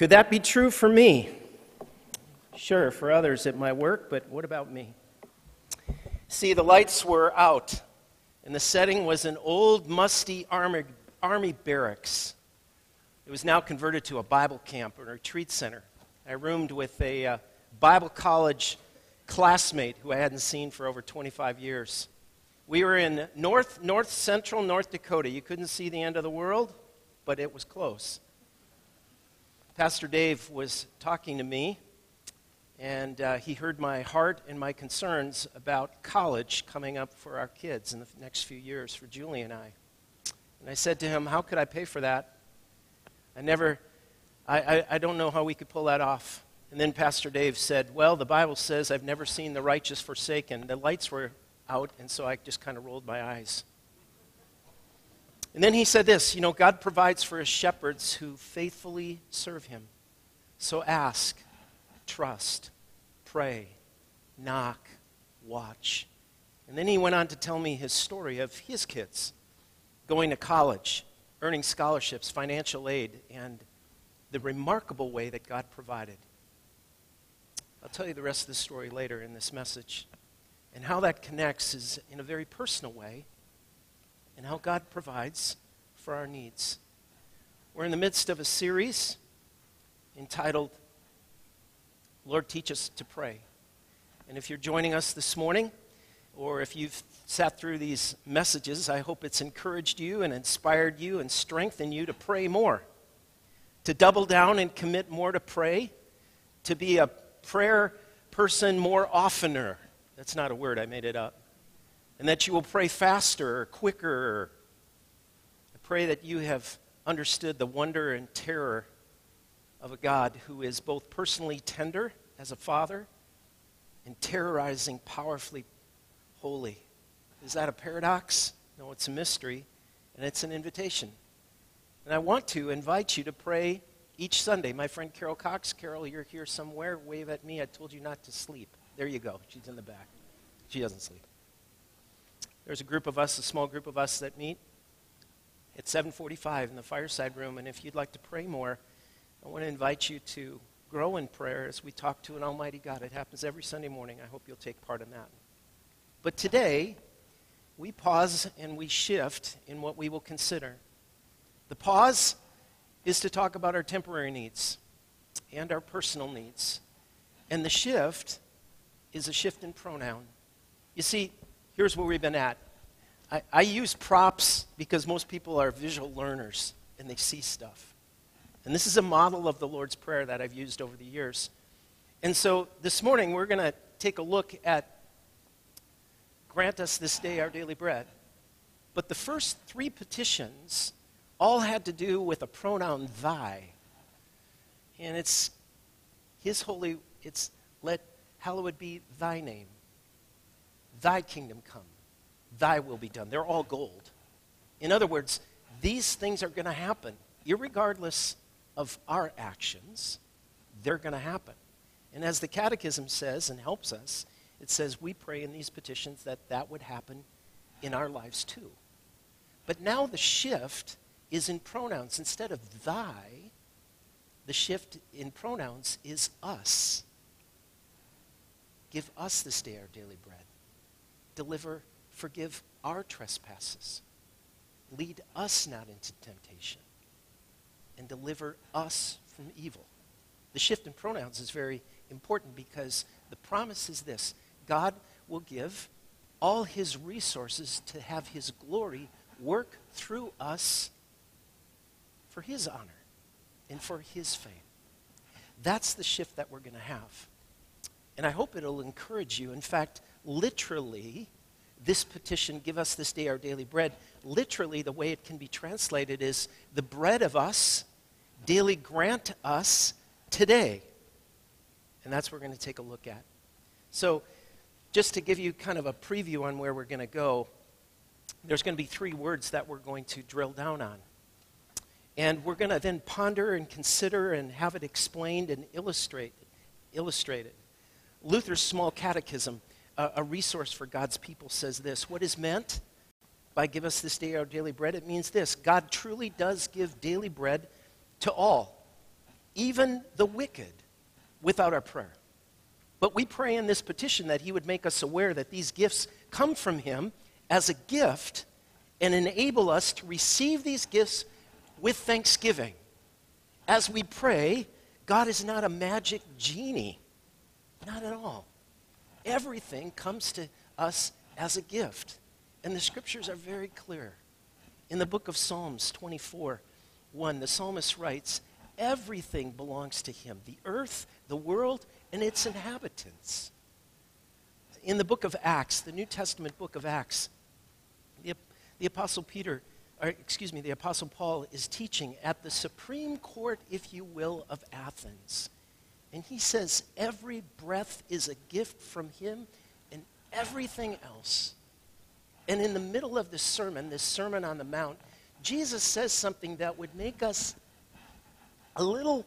Could that be true for me? Sure, for others it might work, but what about me? See, the lights were out, and the setting was an old, musty army, army barracks. It was now converted to a Bible camp or retreat center. I roomed with a uh, Bible college classmate who I hadn't seen for over 25 years. We were in north, north central North Dakota. You couldn't see the end of the world, but it was close. Pastor Dave was talking to me, and uh, he heard my heart and my concerns about college coming up for our kids in the next few years, for Julie and I. And I said to him, How could I pay for that? I never, I, I, I don't know how we could pull that off. And then Pastor Dave said, Well, the Bible says, I've never seen the righteous forsaken. The lights were out, and so I just kind of rolled my eyes. And then he said this You know, God provides for his shepherds who faithfully serve him. So ask, trust, pray, knock, watch. And then he went on to tell me his story of his kids going to college, earning scholarships, financial aid, and the remarkable way that God provided. I'll tell you the rest of the story later in this message. And how that connects is in a very personal way, and how God provides for our needs. We're in the midst of a series entitled Lord, Teach Us to Pray. And if you're joining us this morning, or if you've sat through these messages, I hope it's encouraged you and inspired you and strengthened you to pray more, to double down and commit more to pray, to be a prayer person more oftener that's not a word, I made it up. And that you will pray faster quicker. I pray that you have understood the wonder and terror of a God who is both personally tender as a father and terrorizing powerfully holy. Is that a paradox? No, it's a mystery, and it's an invitation. And I want to invite you to pray each Sunday. My friend Carol Cox, Carol, you're here somewhere. Wave at me. I told you not to sleep. There you go. She's in the back. She doesn't sleep. There's a group of us, a small group of us that meet at 7:45 in the fireside room and if you'd like to pray more, I want to invite you to grow in prayer as we talk to an almighty God. It happens every Sunday morning. I hope you'll take part in that. But today, we pause and we shift in what we will consider. The pause is to talk about our temporary needs and our personal needs. And the shift is a shift in pronoun. You see, here's where we've been at. I, I use props because most people are visual learners and they see stuff. And this is a model of the Lord's Prayer that I've used over the years. And so this morning we're going to take a look at Grant us this day our daily bread. But the first three petitions all had to do with a pronoun thy. And it's his holy, it's let hallowed be thy name. Thy kingdom come, thy will be done. They're all gold. In other words, these things are going to happen, regardless of our actions, they're going to happen. And as the Catechism says and helps us, it says we pray in these petitions that that would happen in our lives too. But now the shift is in pronouns. Instead of thy, the shift in pronouns is us. Give us this day our daily bread. Deliver, forgive our trespasses. Lead us not into temptation. And deliver us from evil. The shift in pronouns is very important because the promise is this God will give all his resources to have his glory work through us for his honor and for his fame. That's the shift that we're going to have. And I hope it'll encourage you. In fact, literally, this petition, give us this day our daily bread, literally, the way it can be translated is the bread of us, daily grant us today. And that's what we're going to take a look at. So, just to give you kind of a preview on where we're going to go, there's going to be three words that we're going to drill down on. And we're going to then ponder and consider and have it explained and illustrate, illustrated. Luther's Small Catechism, a, resource for God's people, says this What is meant by give us this day our daily bread? It means this God truly does give daily bread to all. even the wicked, without our prayer. But we pray in this petition that He would make us aware that these gifts come from Him as a gift and enable us to receive these gifts with thanksgiving. As we pray, God is not a magic genie, not at all. Everything comes to us as a gift. And the scriptures are very clear. In the book of Psalms 24 1, the psalmist writes, Everything belongs to him the earth, the world, and its inhabitants. In the book of Acts, the New Testament book of Acts, the, the Apostle Peter, or excuse me, the Apostle Paul is teaching at the Supreme Court, if you will, of Athens. And he says, Every breath is a gift from him, and everything else. And in the middle of this sermon, this Sermon on the Mount, Jesus says something that would make us a little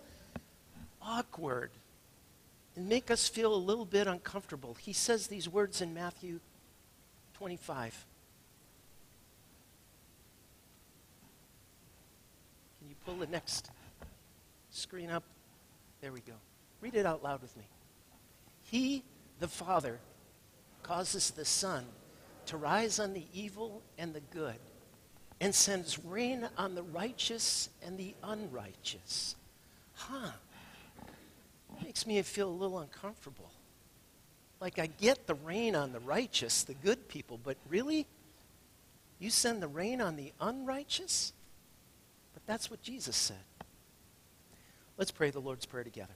awkward and make us feel a little bit uncomfortable. He says these words in Matthew 25. Can you pull the next screen up? There we go. Read it out loud with me. He, the Father, causes the sun to rise on the evil and the good and sends rain on the righteous and the unrighteous. Huh. Makes me feel a little uncomfortable. Like I get the rain on the righteous, the good people, but really? You send the rain on the unrighteous? But that's what Jesus said. Let's pray the Lord's Prayer together.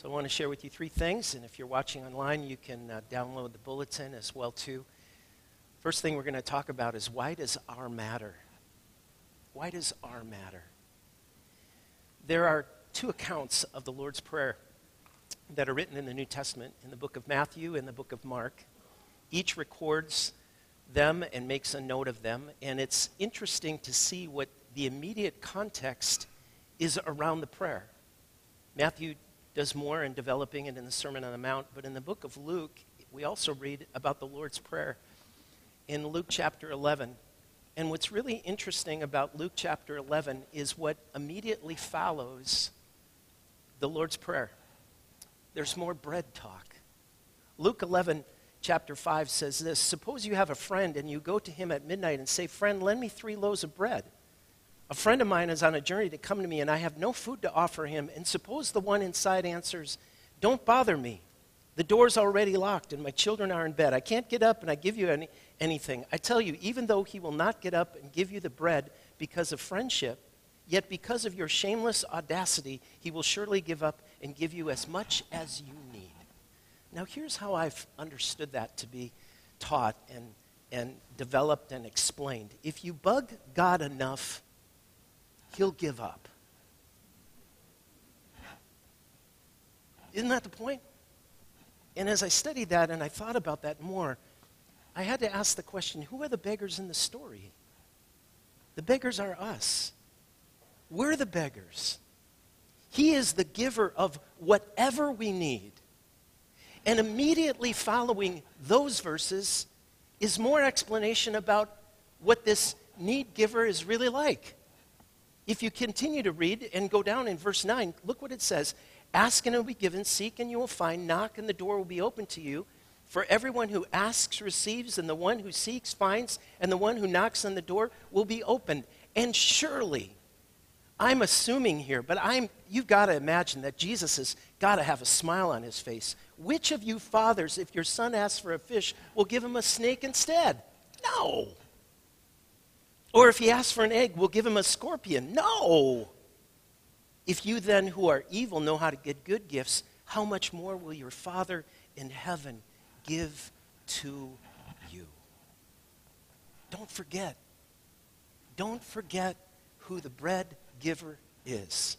So I want to share with you three things, and if you're watching online, you can uh, download the bulletin as well too. First thing we're going to talk about is why does our matter? Why does our matter? There are two accounts of the Lord's Prayer that are written in the New Testament, in the book of Matthew and the book of Mark. Each records them and makes a note of them, and it's interesting to see what the immediate context is around the prayer. Matthew does more in developing it in the Sermon on the Mount. But in the book of Luke, we also read about the Lord's Prayer in Luke chapter 11. And what's really interesting about Luke chapter 11 is what immediately follows the Lord's Prayer. There's more bread talk. Luke 11, chapter 5 says this Suppose you have a friend and you go to him at midnight and say, Friend, lend me three loaves of bread. A friend of mine is on a journey to come to me, and I have no food to offer him. And suppose the one inside answers, Don't bother me. The door's already locked, and my children are in bed. I can't get up and I give you any, anything. I tell you, even though he will not get up and give you the bread because of friendship, yet because of your shameless audacity, he will surely give up and give you as much as you need. Now, here's how I've understood that to be taught and, and developed and explained. If you bug God enough, he'll give up. Isn't that the point? And as I studied that and I thought about that more, I had to ask the question who are the beggars in the story? The beggars are us. We're the beggars. He is the giver of whatever we need. And immediately following those verses is more explanation about what this need giver is really like. If you continue to read and go down in verse 9, look what it says Ask and it will be given, seek and you will find, knock and the door will be open to you. For everyone who asks receives, and the one who seeks finds, and the one who knocks on the door will be opened. And surely, I'm assuming here, but I'm, you've got to imagine that Jesus has got to have a smile on his face. Which of you fathers, if your son asks for a fish, will give him a snake instead? No. Or if he asks for an egg, we'll give him a scorpion. No. If you then, who are evil, know how to get good gifts, how much more will your Father in heaven give to you? Don't forget. Don't forget who the bread giver is.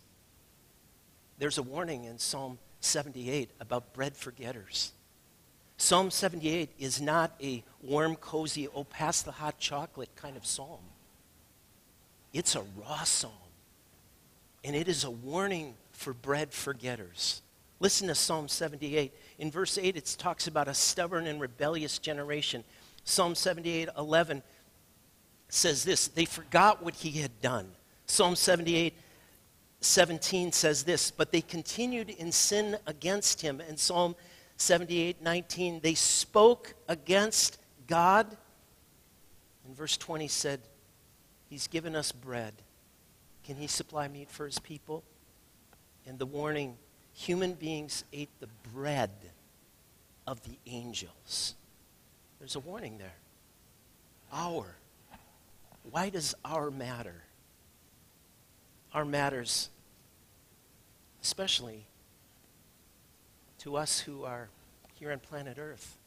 There's a warning in Psalm 78 about bread forgetters. Psalm 78 is not a warm, cozy, oh, pass the hot chocolate kind of psalm. It's a raw psalm. And it is a warning for bread forgetters. Listen to Psalm 78. In verse 8, it talks about a stubborn and rebellious generation. Psalm 78 11 says this They forgot what he had done. Psalm 78 17 says this, but they continued in sin against him. And Psalm 78 19, they spoke against God. And verse 20 said, He's given us bread. Can He supply meat for His people? And the warning human beings ate the bread of the angels. There's a warning there. Our. Why does our matter? Our matters, especially to us who are here on planet Earth.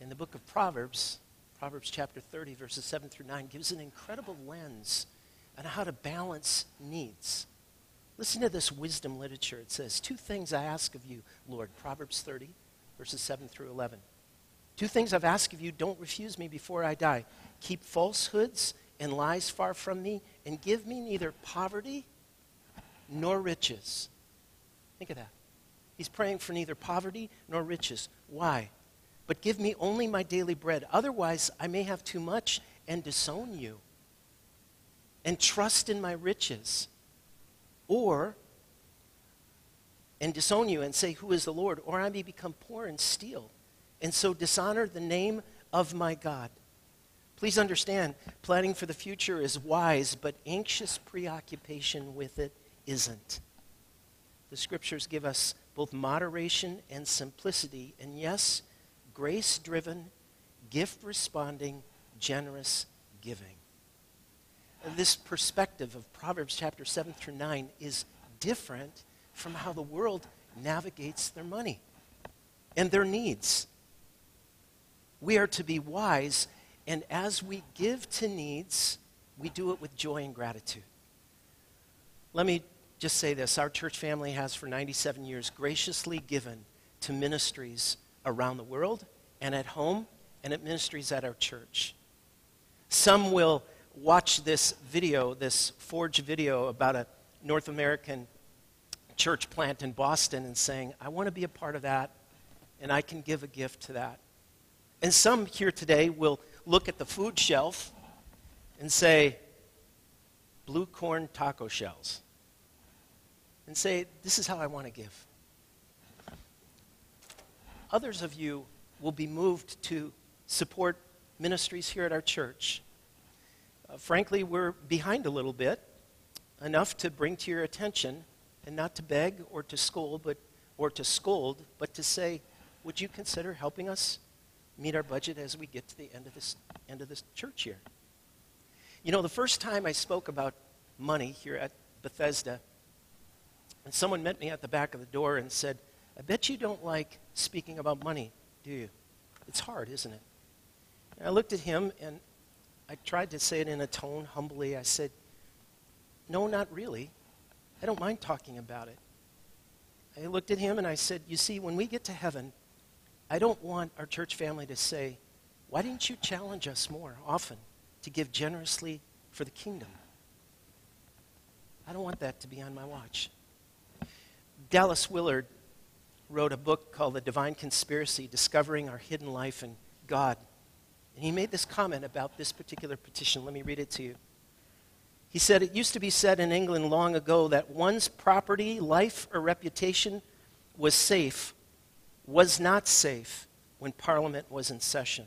In the book of Proverbs, Proverbs chapter 30, verses 7 through 9, gives an incredible lens on how to balance needs. Listen to this wisdom literature. It says, Two things I ask of you, Lord. Proverbs 30, verses 7 through 11. Two things I've asked of you, don't refuse me before I die. Keep falsehoods and lies far from me, and give me neither poverty nor riches. Think of that. He's praying for neither poverty nor riches. Why? But give me only my daily bread. Otherwise, I may have too much and disown you and trust in my riches. Or, and disown you and say, Who is the Lord? Or I may become poor and steal, and so dishonor the name of my God. Please understand, planning for the future is wise, but anxious preoccupation with it isn't. The scriptures give us both moderation and simplicity, and yes, grace driven, gift responding, generous giving. This perspective of Proverbs chapter 7 through 9 is different from how the world navigates their money and their needs. We are to be wise, and as we give to needs, we do it with joy and gratitude. Let me just say this our church family has for 97 years graciously given to ministries around the world and at home and at ministries at our church. Some will watch this video, this Forge video about a North American church plant in Boston and saying, I want to be a part of that and I can give a gift to that. And some here today will look at the food shelf and say, blue corn taco shells and say, This is how I want to give. Others of you will be moved to support ministries here at our church. Uh, frankly, we're behind a little bit, enough to bring to your attention and not to beg or to scold, but or to scold, but to say, would you consider helping us meet our budget as we get to the end of this end of this church year? You know, the first time I spoke about money here at Bethesda, and someone met me at the back of the door and said, I bet you don't like speaking about money, do you? It's hard, isn't it? And I looked at him and I tried to say it in a tone humbly. I said, No, not really. I don't mind talking about it. I looked at him and I said, You see, when we get to heaven, I don't want our church family to say, Why didn't you challenge us more often to give generously for the kingdom? I don't want that to be on my watch. Dallas Willard wrote a book called The Divine Conspiracy Discovering Our Hidden Life in God. And he made this comment about this particular petition. Let me read it to you. He said, It used to be said in England long ago that one's property, life, or reputation was safe, was not safe when Parliament was in session.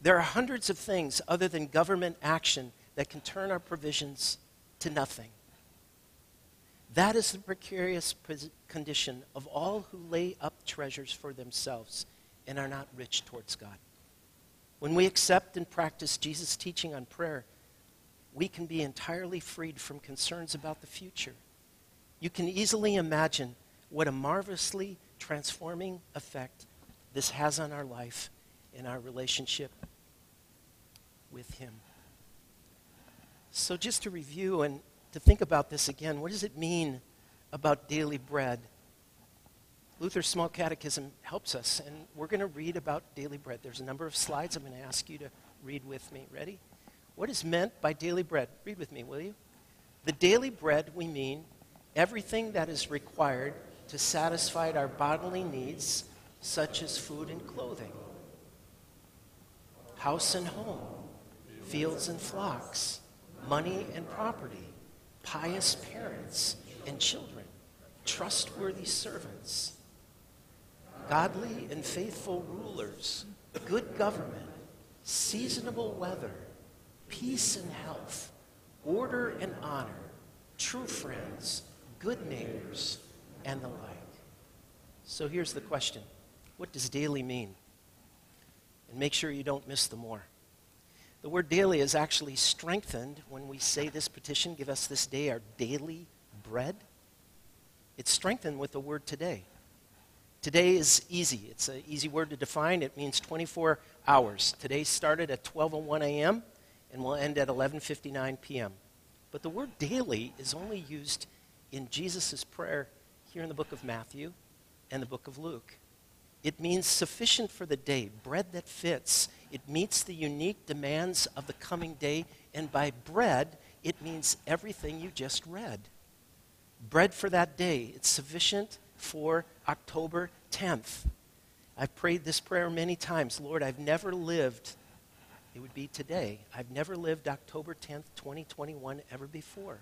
There are hundreds of things other than government action that can turn our provisions to nothing. That is the precarious condition of all who lay up treasures for themselves and are not rich towards God. When we accept and practice Jesus' teaching on prayer, we can be entirely freed from concerns about the future. You can easily imagine what a marvelously transforming effect this has on our life and our relationship with Him. So, just to review and to think about this again, what does it mean about daily bread? Luther's Small Catechism helps us, and we're going to read about daily bread. There's a number of slides I'm going to ask you to read with me. Ready? What is meant by daily bread? Read with me, will you? The daily bread, we mean everything that is required to satisfy our bodily needs, such as food and clothing, house and home, fields and flocks, money and property, pious parents and children, trustworthy servants godly and faithful rulers, good government, seasonable weather, peace and health, order and honor, true friends, good neighbors, and the like. So here's the question What does daily mean? And make sure you don't miss the more. The word daily is actually strengthened when we say this petition give us this day our daily bread. It's strengthened with the word today. Today is easy. It's an easy word to define. It means 24 hours. Today started at 12:01 a.m. and will end at 11:59 p.m. But the word daily is only used in Jesus' prayer here in the book of Matthew and the book of Luke. It means sufficient for the day, bread that fits. It meets the unique demands of the coming day, and by bread, it means everything you just read. Bread for that day, it's sufficient for October 10th. I've prayed this prayer many times. Lord, I've never lived, it would be today, I've never lived October 10th, 2021 ever before.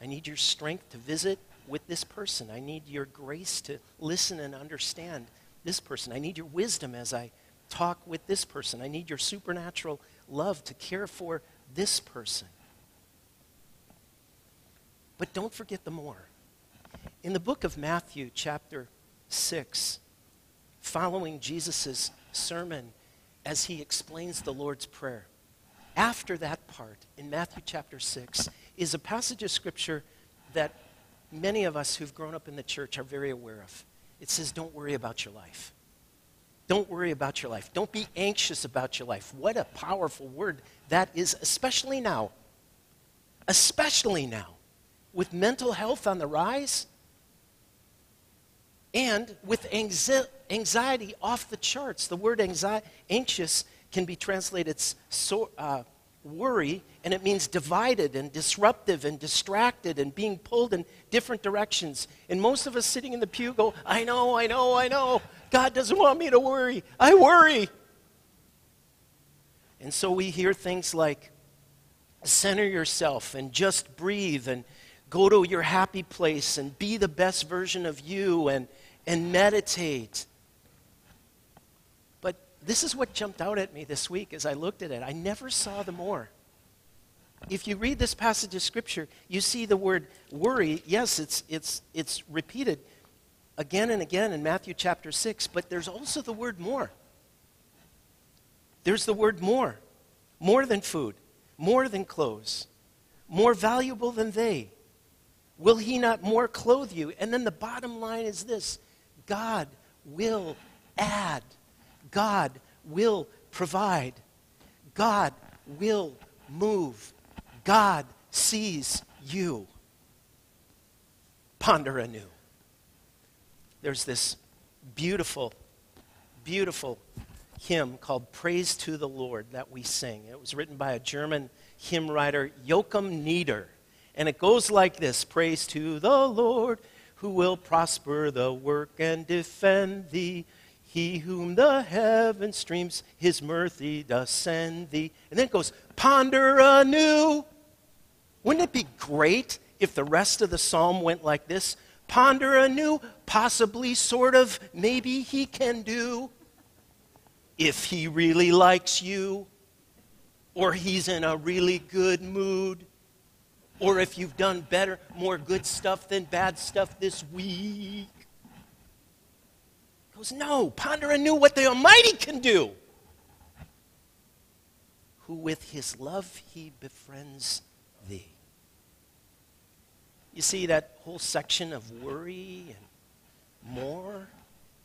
I need your strength to visit with this person. I need your grace to listen and understand this person. I need your wisdom as I talk with this person. I need your supernatural love to care for this person. But don't forget the more. In the book of Matthew, chapter 6, following Jesus' sermon as he explains the Lord's Prayer, after that part, in Matthew chapter 6, is a passage of scripture that many of us who've grown up in the church are very aware of. It says, Don't worry about your life. Don't worry about your life. Don't be anxious about your life. What a powerful word that is, especially now. Especially now. With mental health on the rise, and with anxiety off the charts. The word anxiety, anxious can be translated as so, uh, worry, and it means divided and disruptive and distracted and being pulled in different directions. And most of us sitting in the pew go, I know, I know, I know. God doesn't want me to worry. I worry. And so we hear things like, center yourself and just breathe and go to your happy place and be the best version of you and and meditate. But this is what jumped out at me this week as I looked at it. I never saw the more. If you read this passage of Scripture, you see the word worry. Yes, it's, it's, it's repeated again and again in Matthew chapter 6, but there's also the word more. There's the word more. More than food, more than clothes, more valuable than they. Will he not more clothe you? And then the bottom line is this God will add. God will provide. God will move. God sees you. Ponder anew. There's this beautiful, beautiful hymn called Praise to the Lord that we sing. It was written by a German hymn writer, Joachim Neander. And it goes like this Praise to the Lord who will prosper the work and defend thee. He whom the heaven streams, his mercy does send thee. And then it goes, ponder anew. Wouldn't it be great if the rest of the psalm went like this? Ponder anew, possibly, sort of, maybe he can do. If he really likes you, or he's in a really good mood, or if you've done better, more good stuff than bad stuff this week. He goes, No, ponder anew what the Almighty can do. Who with his love he befriends. You see that whole section of worry and more?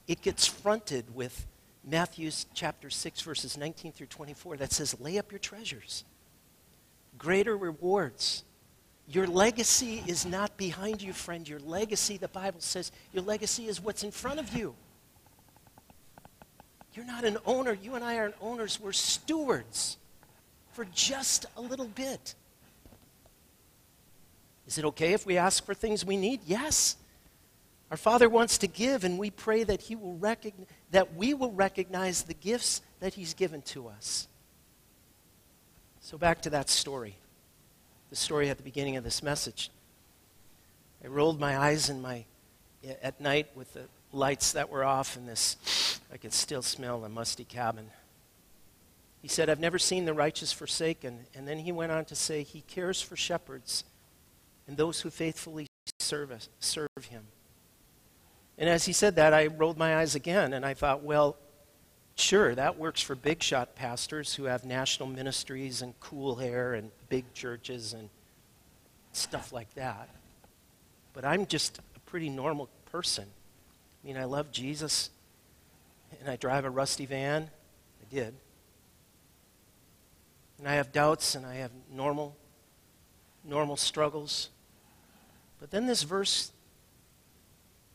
It gets fronted with Matthew's chapter 6, verses 19 through 24 that says, Lay up your treasures greater rewards. Your legacy is not behind you, friend. Your legacy, the Bible says, your legacy is what's in front of you. You're not an owner. You and I aren't owners. We're stewards for just a little bit. Is it okay if we ask for things we need? Yes. Our Father wants to give, and we pray that, he will that we will recognize the gifts that He's given to us. So, back to that story, the story at the beginning of this message. I rolled my eyes in my, at night with the lights that were off in this, I could still smell the musty cabin. He said, I've never seen the righteous forsaken. And then he went on to say, He cares for shepherds and those who faithfully serve, us, serve him. And as he said that, I rolled my eyes again and I thought, well, sure, that works for big shot pastors who have national ministries and cool hair and big churches and stuff like that. But I'm just a pretty normal person. I mean, I love Jesus and I drive a rusty van. I did. And I have doubts and I have normal normal struggles. But then this verse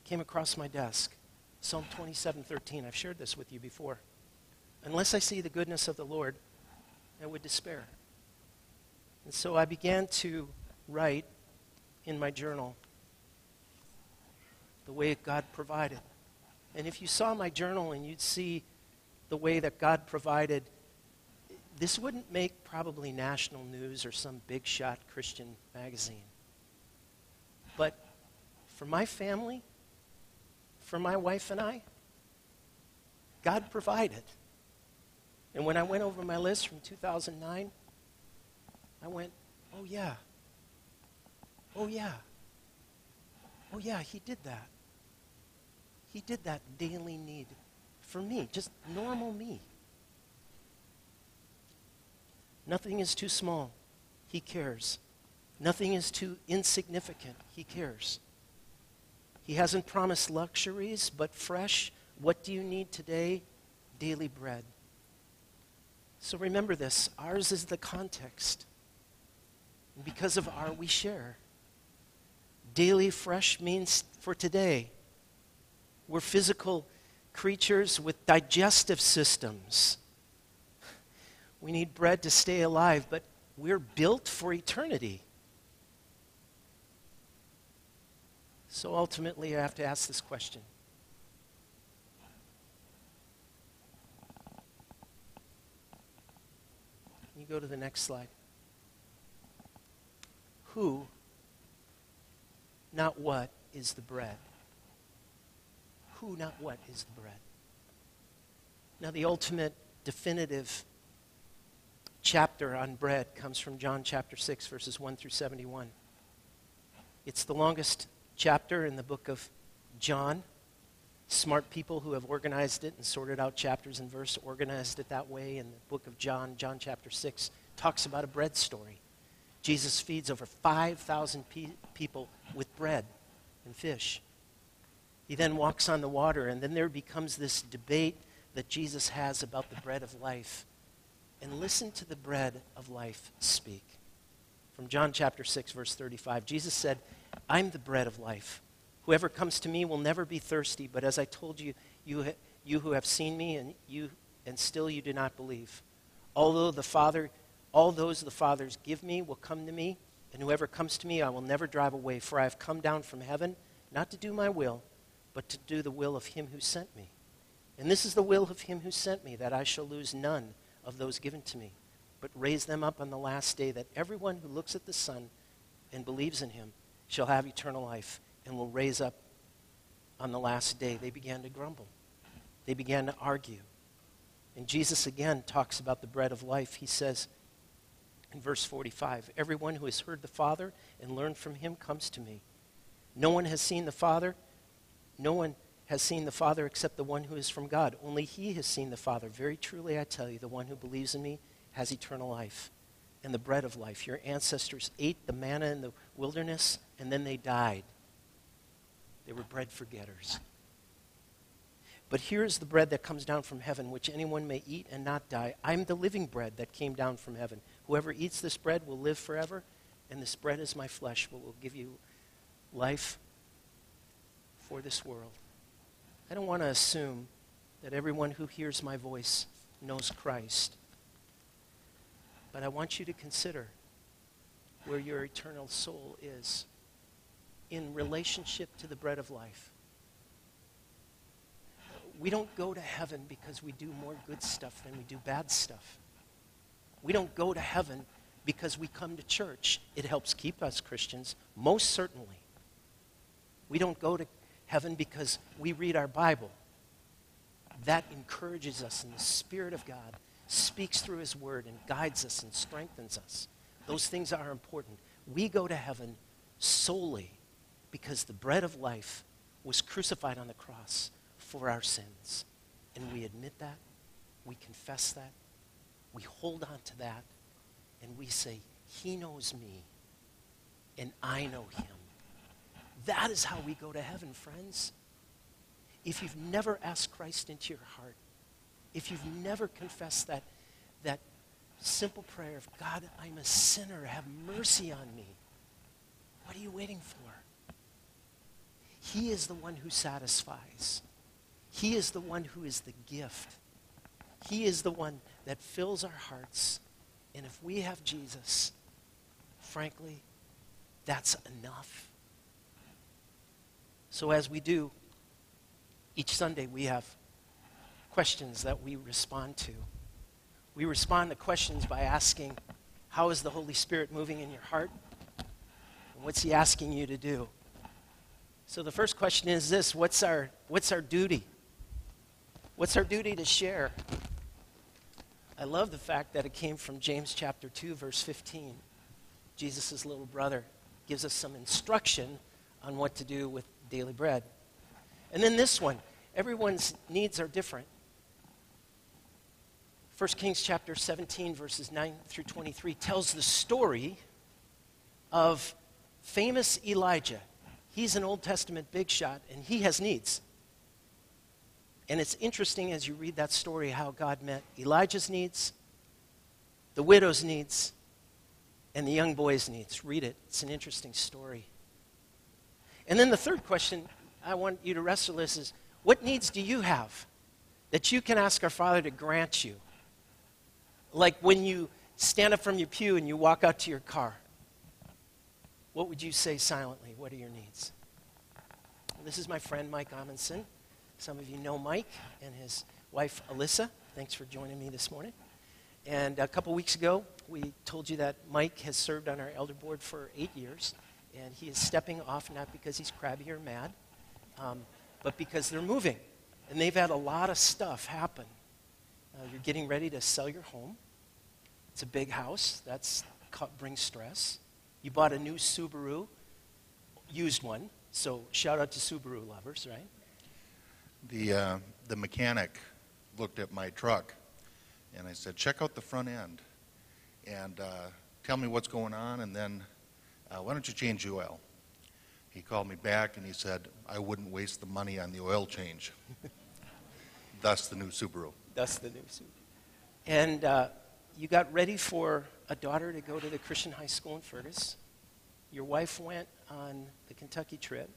came across my desk. Psalm 27:13. I've shared this with you before. Unless I see the goodness of the Lord, I would despair. And so I began to write in my journal the way God provided. And if you saw my journal and you'd see the way that God provided, this wouldn't make probably national news or some big shot Christian magazine. But for my family, for my wife and I, God provided. And when I went over my list from 2009, I went, oh yeah. Oh yeah. Oh yeah, he did that. He did that daily need for me, just normal me. Nothing is too small. He cares. Nothing is too insignificant. He cares. He hasn't promised luxuries, but fresh, what do you need today? Daily bread. So remember this ours is the context. Because of our, we share. Daily fresh means for today. We're physical creatures with digestive systems. We need bread to stay alive, but we're built for eternity. So ultimately, I have to ask this question Can you go to the next slide? Who, not what, is the bread? Who, not what, is the bread? Now, the ultimate definitive chapter on bread comes from John chapter 6, verses 1 through 71. It's the longest chapter in the book of John. Smart people who have organized it and sorted out chapters and verse organized it that way in the book of John. John chapter 6 talks about a bread story. Jesus feeds over 5,000 pe- people with bread and fish. He then walks on the water, and then there becomes this debate that Jesus has about the bread of life. And listen to the bread of life speak. From John chapter 6, verse 35, Jesus said, I'm the bread of life. Whoever comes to me will never be thirsty, but as I told you, you, you who have seen me and you and still you do not believe. Although the Father, all those the fathers give me will come to me, and whoever comes to me I will never drive away, for I have come down from heaven not to do my will, but to do the will of him who sent me. And this is the will of him who sent me, that I shall lose none of those given to me, but raise them up on the last day, that everyone who looks at the Son and believes in him shall have eternal life and will raise up on the last day. They began to grumble, they began to argue. And Jesus again talks about the bread of life. He says in verse 45 Everyone who has heard the Father and learned from him comes to me. No one has seen the Father. No one has seen the Father except the one who is from God. Only he has seen the Father. Very truly, I tell you, the one who believes in me has eternal life and the bread of life. Your ancestors ate the manna in the wilderness, and then they died. They were bread forgetters. But here is the bread that comes down from heaven, which anyone may eat and not die. I'm the living bread that came down from heaven. Whoever eats this bread will live forever, and this bread is my flesh, what will give you life for this world. I don't want to assume that everyone who hears my voice knows Christ. But I want you to consider where your eternal soul is in relationship to the bread of life. We don't go to heaven because we do more good stuff than we do bad stuff. We don't go to heaven because we come to church. It helps keep us Christians, most certainly. We don't go to heaven because we read our Bible. That encourages us, in the Spirit of God speaks through His Word and guides us and strengthens us. Those things are important. We go to heaven solely because the bread of life was crucified on the cross for our sins. And we admit that, we confess that, we hold on to that, and we say, He knows me, and I know Him. That is how we go to heaven, friends. If you've never asked Christ into your heart, if you've never confessed that, that simple prayer of, God, I'm a sinner, have mercy on me, what are you waiting for? He is the one who satisfies. He is the one who is the gift. He is the one that fills our hearts. And if we have Jesus, frankly, that's enough. So, as we do, each Sunday we have questions that we respond to. We respond to questions by asking, How is the Holy Spirit moving in your heart? And what's He asking you to do? So, the first question is this What's our, what's our duty? What's our duty to share? I love the fact that it came from James chapter 2, verse 15. Jesus' little brother gives us some instruction on what to do with daily bread. And then this one everyone's needs are different. 1 Kings chapter 17, verses 9 through 23, tells the story of famous Elijah. He's an Old Testament big shot, and he has needs. And it's interesting as you read that story how God met Elijah's needs, the widow's needs, and the young boy's needs. Read it, it's an interesting story. And then the third question I want you to wrestle with is what needs do you have that you can ask our Father to grant you? Like when you stand up from your pew and you walk out to your car, what would you say silently? What are your needs? This is my friend Mike Amundsen. Some of you know Mike and his wife Alyssa. Thanks for joining me this morning. And a couple weeks ago, we told you that Mike has served on our elder board for eight years and he is stepping off not because he's crabby or mad, um, but because they're moving. And they've had a lot of stuff happen. Uh, you're getting ready to sell your home. It's a big house. That's brings stress. You bought a new Subaru, used one. So shout out to Subaru lovers, right? The uh, the mechanic looked at my truck, and I said, "Check out the front end, and uh, tell me what's going on, and then uh, why don't you change the oil? He called me back and he said, I wouldn't waste the money on the oil change. Thus the new Subaru. Thus the new suit. And uh, you got ready for a daughter to go to the Christian high school in Fergus. Your wife went on the Kentucky trip.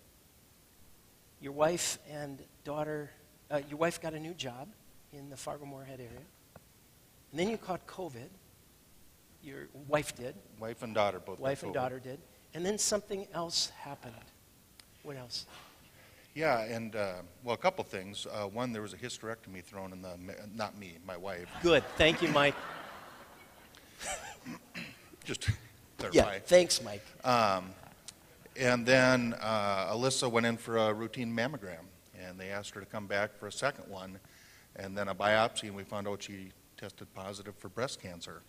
Your wife and daughter, uh, your wife got a new job in the Fargo Moorhead area. And then you caught COVID your wife did. Wife and daughter both. Wife and daughter did. And then something else happened. What else? Yeah, and uh, well, a couple things. Uh, one, there was a hysterectomy thrown in the, not me, my wife. Good. Thank you, Mike. Just clarify. Yeah, thanks, Mike. Um, and then uh, Alyssa went in for a routine mammogram, and they asked her to come back for a second one, and then a biopsy, and we found out she tested positive for breast cancer.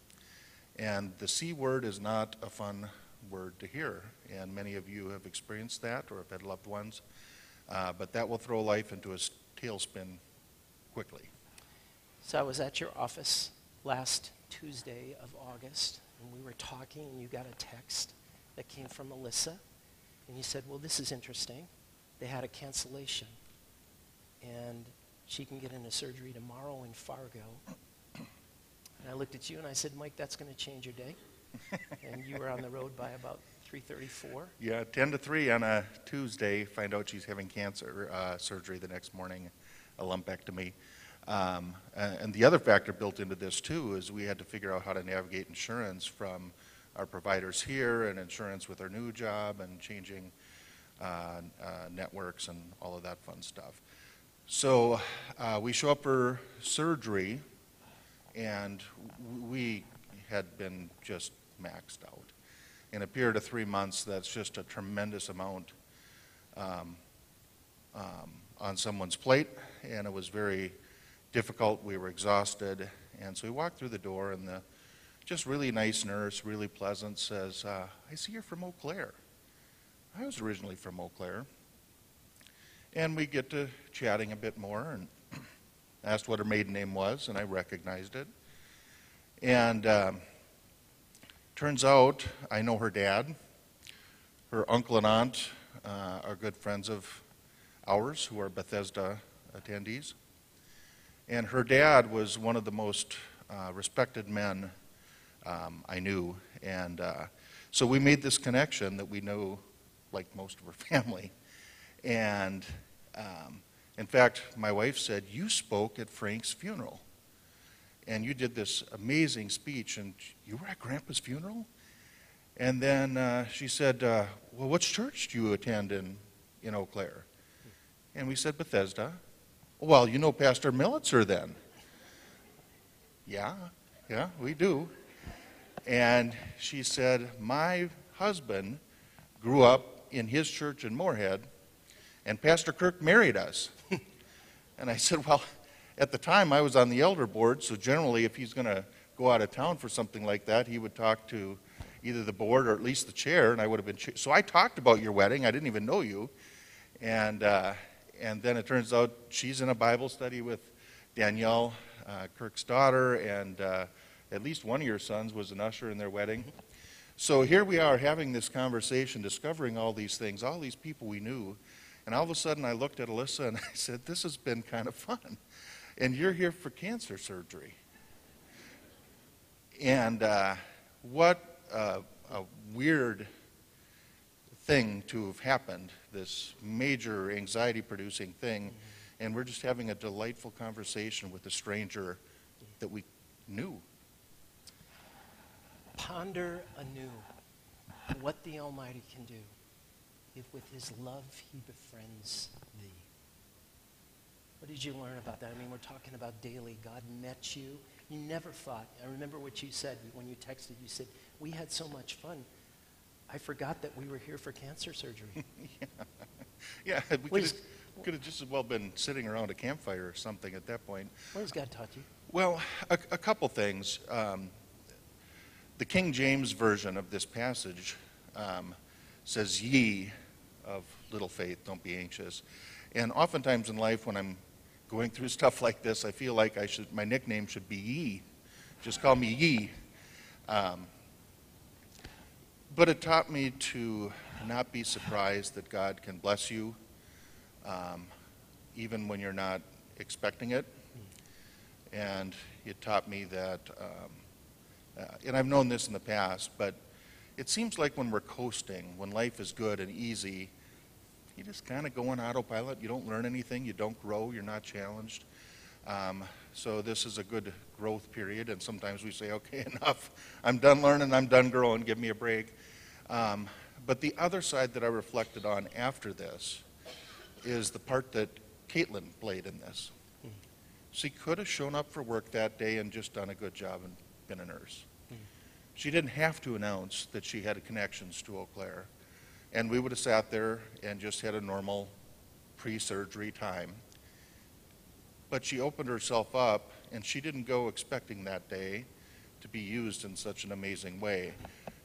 And the C word is not a fun word to hear, and many of you have experienced that or have had loved ones. Uh, but that will throw life into a tailspin quickly. So I was at your office last Tuesday of August, and we were talking, and you got a text that came from Melissa, and you said, Well, this is interesting. They had a cancellation, and she can get into surgery tomorrow in Fargo. And I looked at you and I said, Mike, that's going to change your day. and you were on the road by about 3:34. Yeah, 10 to 3 on a Tuesday, find out she's having cancer uh, surgery the next morning, a lumpectomy. Um, and the other factor built into this, too, is we had to figure out how to navigate insurance from our providers here and insurance with our new job and changing uh, uh, networks and all of that fun stuff. So uh, we show up for surgery, and we had been just maxed out. In a period of three months, that's just a tremendous amount um, um, on someone's plate, and it was very difficult. We were exhausted, and so we walked through the door, and the just really nice nurse, really pleasant, says, uh, "I see you're from Eau Claire." I was originally from Eau Claire, and we get to chatting a bit more, and asked what her maiden name was, and I recognized it, and. Um, Turns out I know her dad. Her uncle and aunt uh, are good friends of ours who are Bethesda attendees. And her dad was one of the most uh, respected men um, I knew. And uh, so we made this connection that we know, like most of her family. And um, in fact, my wife said, You spoke at Frank's funeral and you did this amazing speech, and you were at Grandpa's funeral? And then uh, she said, uh, Well, which church do you attend in, in Eau Claire? And we said, Bethesda. Well, you know Pastor Millitzer then. Yeah, yeah, we do. And she said, My husband grew up in his church in Moorhead, and Pastor Kirk married us. and I said, Well, at the time, I was on the elder board, so generally, if he's going to go out of town for something like that, he would talk to either the board or at least the chair, and I would have been. Cha- so I talked about your wedding. I didn't even know you, and uh, and then it turns out she's in a Bible study with Danielle, uh, Kirk's daughter, and uh, at least one of your sons was an usher in their wedding. So here we are having this conversation, discovering all these things, all these people we knew, and all of a sudden I looked at Alyssa and I said, "This has been kind of fun." And you're here for cancer surgery. And uh, what uh, a weird thing to have happened, this major anxiety producing thing. And we're just having a delightful conversation with a stranger that we knew. Ponder anew what the Almighty can do if with his love he befriends. What did you learn about that? I mean, we're talking about daily. God met you. You never thought. I remember what you said when you texted. You said, We had so much fun. I forgot that we were here for cancer surgery. yeah, yeah, we could have, just as well been sitting around a campfire or something at that point. What has God taught you? Well, a, a couple things. Um, the King James version of this passage um, says, Ye of little faith, don't be anxious. And oftentimes in life, when I'm going through stuff like this, I feel like I should, my nickname should be Ye. Just call me Ye. Um, but it taught me to not be surprised that God can bless you, um, even when you're not expecting it and it taught me that, um, uh, and I've known this in the past, but it seems like when we're coasting, when life is good and easy, you just kind of go on autopilot. You don't learn anything, you don't grow, you're not challenged. Um, so this is a good growth period, and sometimes we say, okay, enough. I'm done learning, I'm done growing, give me a break. Um, but the other side that I reflected on after this is the part that Caitlin played in this. She could have shown up for work that day and just done a good job and been a nurse. She didn't have to announce that she had connections to Eau Claire. And we would have sat there and just had a normal pre surgery time. But she opened herself up, and she didn't go expecting that day to be used in such an amazing way.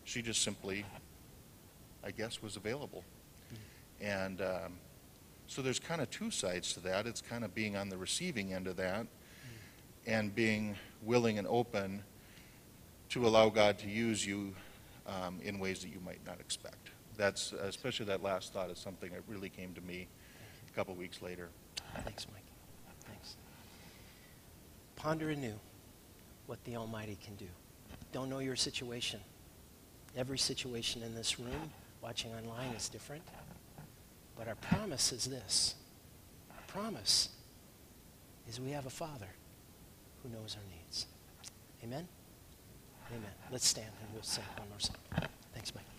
She just simply, I guess, was available. And um, so there's kind of two sides to that. It's kind of being on the receiving end of that and being willing and open to allow God to use you um, in ways that you might not expect. That's, especially that last thought is something that really came to me a couple weeks later. Thanks, Mike. Thanks. Ponder anew what the Almighty can do. Don't know your situation. Every situation in this room, watching online, is different. But our promise is this. Our promise is we have a Father who knows our needs. Amen? Amen. Let's stand and we'll sing one more song. Thanks, Mike.